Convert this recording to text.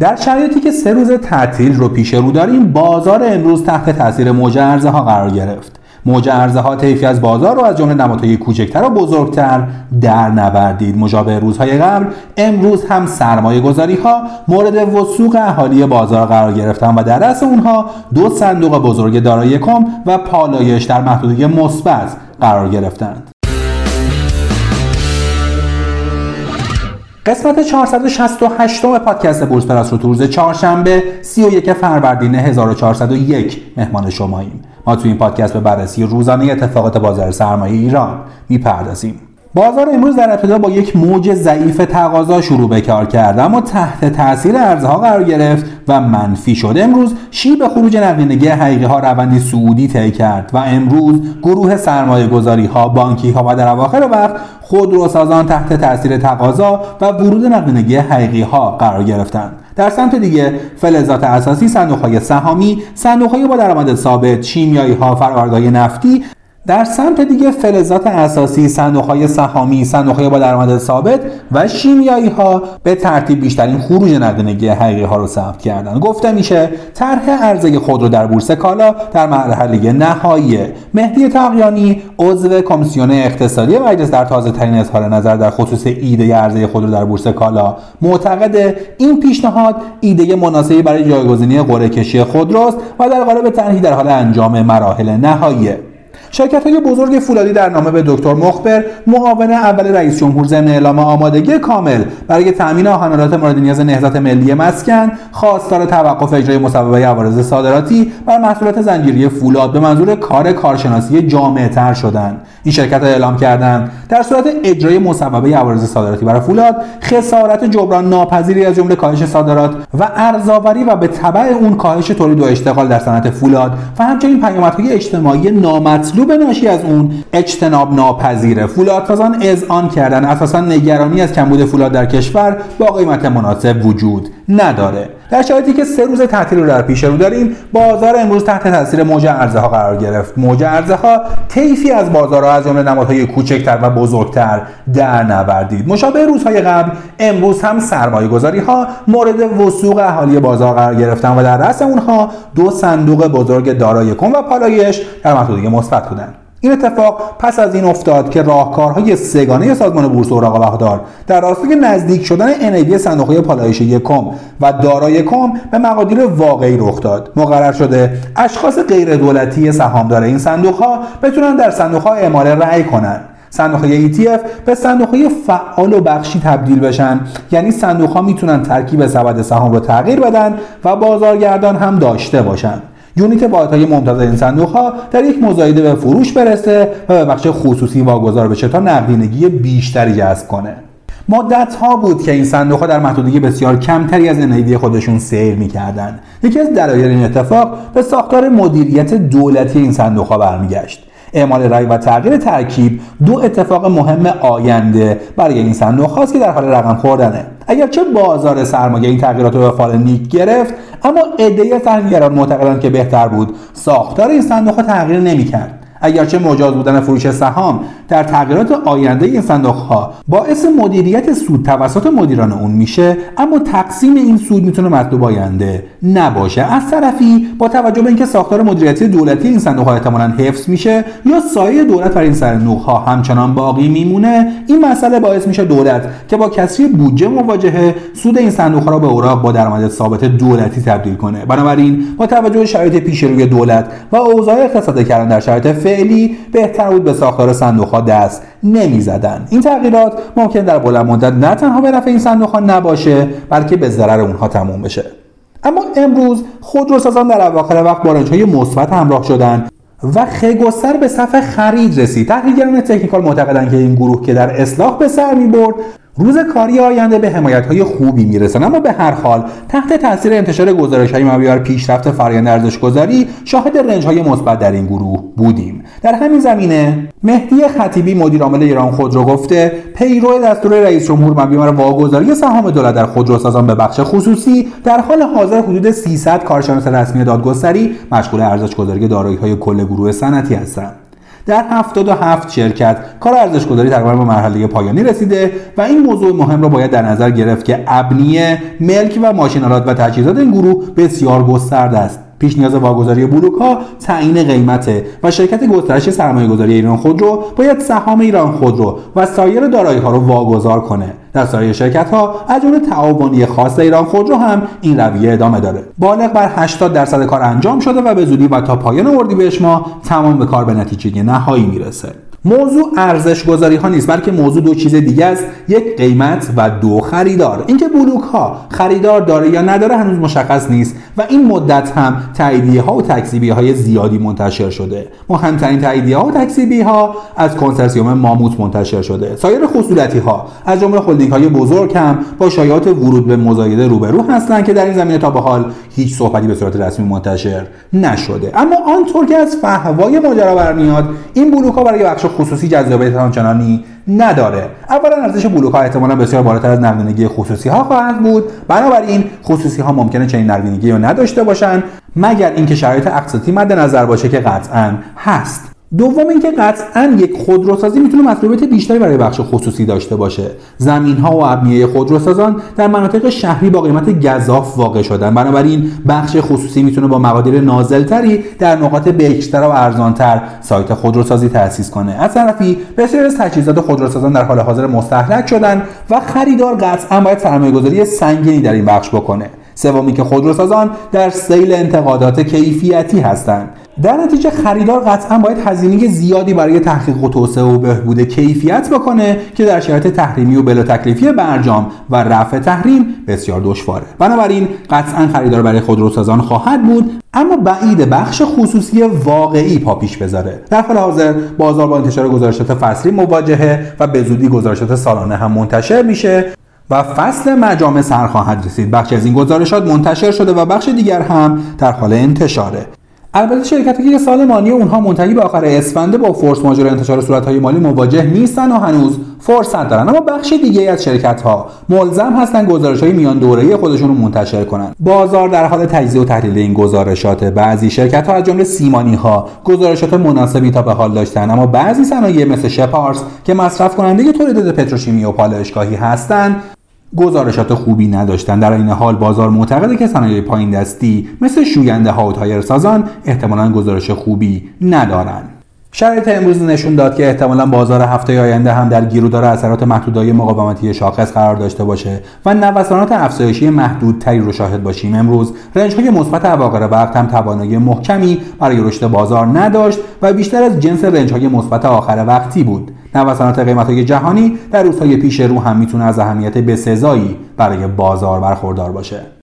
در شرایطی که سه روز تعطیل رو پیش رو داریم بازار امروز تحت تاثیر موج ارزها ها قرار گرفت. موج ارزها ها طیفی از بازار رو از جمله نمادهای کوچکتر و بزرگتر در نوردید. مشابه روزهای قبل امروز هم سرمایه گذاری ها مورد وسوق اهالی بازار قرار گرفتن و در رأس اونها دو صندوق بزرگ دارایی کم و پالایش در محدوده مثبت قرار گرفتند. قسمت 468 پادکست بورس پلاس رو روز چهارشنبه 31 فروردین 1401 مهمان شماییم. ما تو این پادکست به بررسی روزانه اتفاقات بازار سرمایه ایران می‌پردازیم. بازار امروز در ابتدا با یک موج ضعیف تقاضا شروع به کار کرد اما تحت تاثیر ارزها قرار گرفت و منفی شد. امروز شیب خروج نقدینگی حقیقی ها روندی سعودی طی کرد و امروز گروه سرمایه گذاری ها بانکی ها و در اواخر وقت خودروسازان تحت تاثیر تقاضا و ورود نقدینگی حقیقی ها قرار گرفتند. در سمت دیگه فلزات اساسی صندوق های سهامی صندوق های با درآمد ثابت شیمیایی ها فرآوردهای نفتی در سمت دیگه فلزات اساسی صندوق های سهامی صندوق های با درآمد ثابت و شیمیایی ها به ترتیب بیشترین خروج نقدینگی حقیقی ها رو ثبت کردن. گفته میشه طرح عرضه خودرو در بورس کالا در مرحله نهایی. مهدی تقیانی عضو کمیسیون اقتصادی مجلس در تازه ترین اظهار نظر در خصوص ایده عرضه خودرو در بورس کالا معتقد این پیشنهاد ایده مناسبی برای جایگزینی قرعه کشی خودروست و در قالب طرحی در حال انجام مراحل نهایی. شرکت های بزرگ فولادی در نامه به دکتر مخبر معاون اول رئیس جمهور ضمن اعلام آمادگی کامل. برای تامین آهنالات مورد نیاز نهضت ملی مسکن خواستار توقف اجرای مصوبه عوارض صادراتی بر محصولات زنجیری فولاد به منظور کار کارشناسی جامعه تر شدند. این شرکت ها اعلام کردند در صورت اجرای مصوبه عوارض صادراتی برای فولاد خسارت جبران ناپذیری از جمله کاهش صادرات و ارزآوری و به تبع اون کاهش تولید و اشتغال در صنعت فولاد و همچنین پیامدهای اجتماعی نامطلوب مطلوب ناشی از اون اجتناب ناپذیره. فولادسازان اذعان کردن. اساسا نگرانی از کمبود فولاد در کشور با قیمت مناسب وجود نداره. در شرایطی که سه روز تعطیل رو در پیش رو داریم بازار امروز تحت تاثیر موج ارزه ها قرار گرفت. موج ارزه ها طیفی از بازارها از جمله نمادهای کوچکتر و بزرگتر در نوردید. مشابه روزهای قبل امروز هم سرمایه گذاری ها مورد وسوق اهالی بازار قرار گرفتن و در رأس اونها دو صندوق بزرگ دارای کم و پالایش در محدوده مثبت بودند. این اتفاق پس از این افتاد که راهکارهای سگانه سازمان بورس اوراق بهادار در راستای نزدیک شدن NAV صندوقهای پالایش یکم و دارای کم به مقادیر واقعی رخ داد. مقرر شده اشخاص غیر دولتی سهامدار این صندوق ها بتونن در صندوق ها اعمال رأی کنند صندوق های ETF به صندوق های فعال و بخشی تبدیل بشن. یعنی صندوق ها می‌تونن ترکیب سبد سهام رو تغییر بدن و بازارگردان هم داشته باشند یونیت های ممتاز این صندوق ها در یک مزایده به فروش برسه و به بخش خصوصی واگذار بشه تا نقدینگی بیشتری جذب کنه. مدت ها بود که این صندوق ها در محدودیت بسیار کمتری از انهیدی خودشون سیر می‌کردند یکی از دلایل این اتفاق به ساختار مدیریت دولتی این صندوق ها برمیگشت. اعمال رای و تغییر ترکیب دو اتفاق مهم آینده برای این صندوق هاست که در حال رقم خوردنه. اگرچه بازار سرمایه این تغییرات رو به فال نیک گرفت اما عدهای تحلیلگران معتقدند که بهتر بود ساختار این صندوق تغییر نمی‌کرد. اگرچه مجاز بودن فروش سهام در تغییرات آینده این صندوق ها باعث مدیریت سود توسط مدیران اون میشه اما تقسیم این سود می‌تونه مطلوب آینده نباشه. از طرفی با توجه به اینکه ساختار مدیریتی دولتی این صندوق ها احتمالاً حفظ میشه یا سایه دولت بر این صندوق ها همچنان باقی میمونه این مسئله باعث میشه دولت که با کسری بودجه مواجهه سود این صندوق ها را به اوراق با درآمد ثابت دولتی تبدیل کنه. بنابراین با توجه به شرایط پیش روی دولت و اوضاع اقتصادی کردن در شرایط فعلی بهتر بود به ساختار صندوق ها دست نمی‌زدن. این تغییرات ممکن در بلند مدت نه تنها به نفع این صندوق نباشه بلکه به ضرر اونها تموم بشه. اما امروز خودروسازان در اواخر وقت با های مثبت همراه شدند و خگستر به صف خرید رسید. تحلیلگران تکنیکال معتقدند که این گروه که در اصلاح به سر می‌برد روز کاری آینده به حمایت های خوبی می‌رسن. اما به هر حال تحت تاثیر انتشار گزارش های مبنی بر پیشرفت فرآیند ارزش گذاری شاهد رنج های مثبت در این گروه بودیم. در همین زمینه مهدی خطیبی مدیر عامل ایران خودرو گفته پیرو دستور رئیس جمهور مبنی واگذاری سهام دولت در خودروسازان به بخش خصوصی در حال حاضر حدود 300 کارشناس رسمی دادگستری مشغول ارزش گذاری دارایی های کل گروه صنعتی هستند. در 77 شرکت کار ارزش گذاری تقریبا به مرحله پایانی رسیده و این موضوع مهم را باید در نظر گرفت که ابنیه ملک و ماشینالات و تجهیزات این گروه بسیار گسترده است. پیش نیاز واگذاری بلوک ها تعیین قیمته و شرکت گسترش سرمایه گذاری ایران خودرو باید سهام ایران خودرو و سایر دارایی ها رو واگذار کنه. در سایر شرکت ها از جمله تعاونی خاص ایران خودرو هم این رویه ادامه داره. بالغ بر 80 درصد کار انجام شده و به زودی و تا پایان اردیبهشت ماه تمام به کار به نتیجه نهایی می‌رسه. موضوع ارزش گذاری ها نیست بلکه موضوع دو چیز دیگه است. یک قیمت و دو خریدار. اینکه بلوک ها خریدار داره یا نداره هنوز مشخص نیست. و این مدت هم تاییدیه ها و تکذیبی های زیادی منتشر شده. مهمترین تاییدیه ها و تکذیبی ها از کنسرسیوم ماموت منتشر شده. سایر خصولتی ها از جمله هلدینگ های بزرگ هم با شایعات ورود به مزایده روبرو هستند که در این زمینه تا به حال هیچ صحبتی به صورت رسمی منتشر نشده. اما آنطور که از فهوای ماجرا برمیاد این بلوک ها برای بخش خصوصی جذابیت آنچنانی نداره. اولا ارزش بلوک ها احتمالا بسیار بالاتر از نقدینگی خصوصی ها خواهد بود. بنابراین خصوصی ها ممکنه چنین نقدینگی رو نداشته باشند مگر اینکه شرایط اقساطی مد نظر باشه که قطعا هست. دوم اینکه قطعا یک خودروسازی می‌تونه مطلوبیت بیشتری برای بخش خصوصی داشته باشه. زمین ها و ابنیه خودروسازان در مناطق شهری با قیمت گذاف واقع شدن. بنابراین بخش خصوصی می‌تونه با مقادیر نازلتری در نقاط بکشتر و ارزانتر سایت خودروسازی تأسیس کنه. از طرفی بسیاری از تجهیزات خودروسازان در حال حاضر مستهلک شدن و خریدار قطعا باید سرمایه‌گذاری سنگینی در این بخش بکنه. سومی که خودروسازان در سیل انتقادات کیفیتی هستند. در نتیجه خریدار قطعا باید هزینه زیادی برای تحقیق و توسعه و بهبود کیفیت بکنه که در شرایط تحریمی و بلا تکلیفی برجام و رفع تحریم بسیار دشواره. بنابراین قطعا خریدار برای خودروسازان خواهد بود اما بعید بخش خصوصی واقعی پا پیش بذاره. در حال حاضر بازار با انتشار گزارشات فصلی مواجهه و به زودی گزارشات سالانه هم منتشر میشه و فصل مجامع سر خواهد رسید. بخش از این گزارشات منتشر شده و بخش دیگر هم در حال انتشاره. البته شرکت که سال مالی اونها منتهی به آخر اسفند با فورس ماژور انتشار صورتهای مالی مواجه نیستن و هنوز فرصت دارن. اما بخش دیگه از شرکت ها ملزم هستن گزارش های میان دوره خودشون رو منتشر کنن. بازار در حال تجزیه و تحلیل این گزارشات. بعضی شرکت ها از جمله سیمانی ها گزارشات مناسبی تا به حال داشتن. اما بعضی صنایع مثل شپارس که مصرف کننده تولید پتروشیمی و پالایشگاهی هستند گزارشات خوبی نداشتن. در این حال بازار معتقده که صنایع پایین دستی مثل شوینده ها و تایر سازان احتمالا گزارش خوبی ندارند شرایط امروز نشون داد که احتمالا بازار هفته آینده هم در گیرودار اثرات محدودهای مقاومتی شاخص قرار داشته باشه و نوسانات افزایشی محدودتری رو شاهد باشیم. امروز رنج های مثبت اواخر وقت هم توانایی محکمی برای رشد بازار نداشت و بیشتر از جنس رنج های مثبت آخر وقتی بود. نوسانات قیمت های جهانی در روزهای پیش رو هم می‌تونه از اهمیت بسزایی برای بازار برخوردار باشه.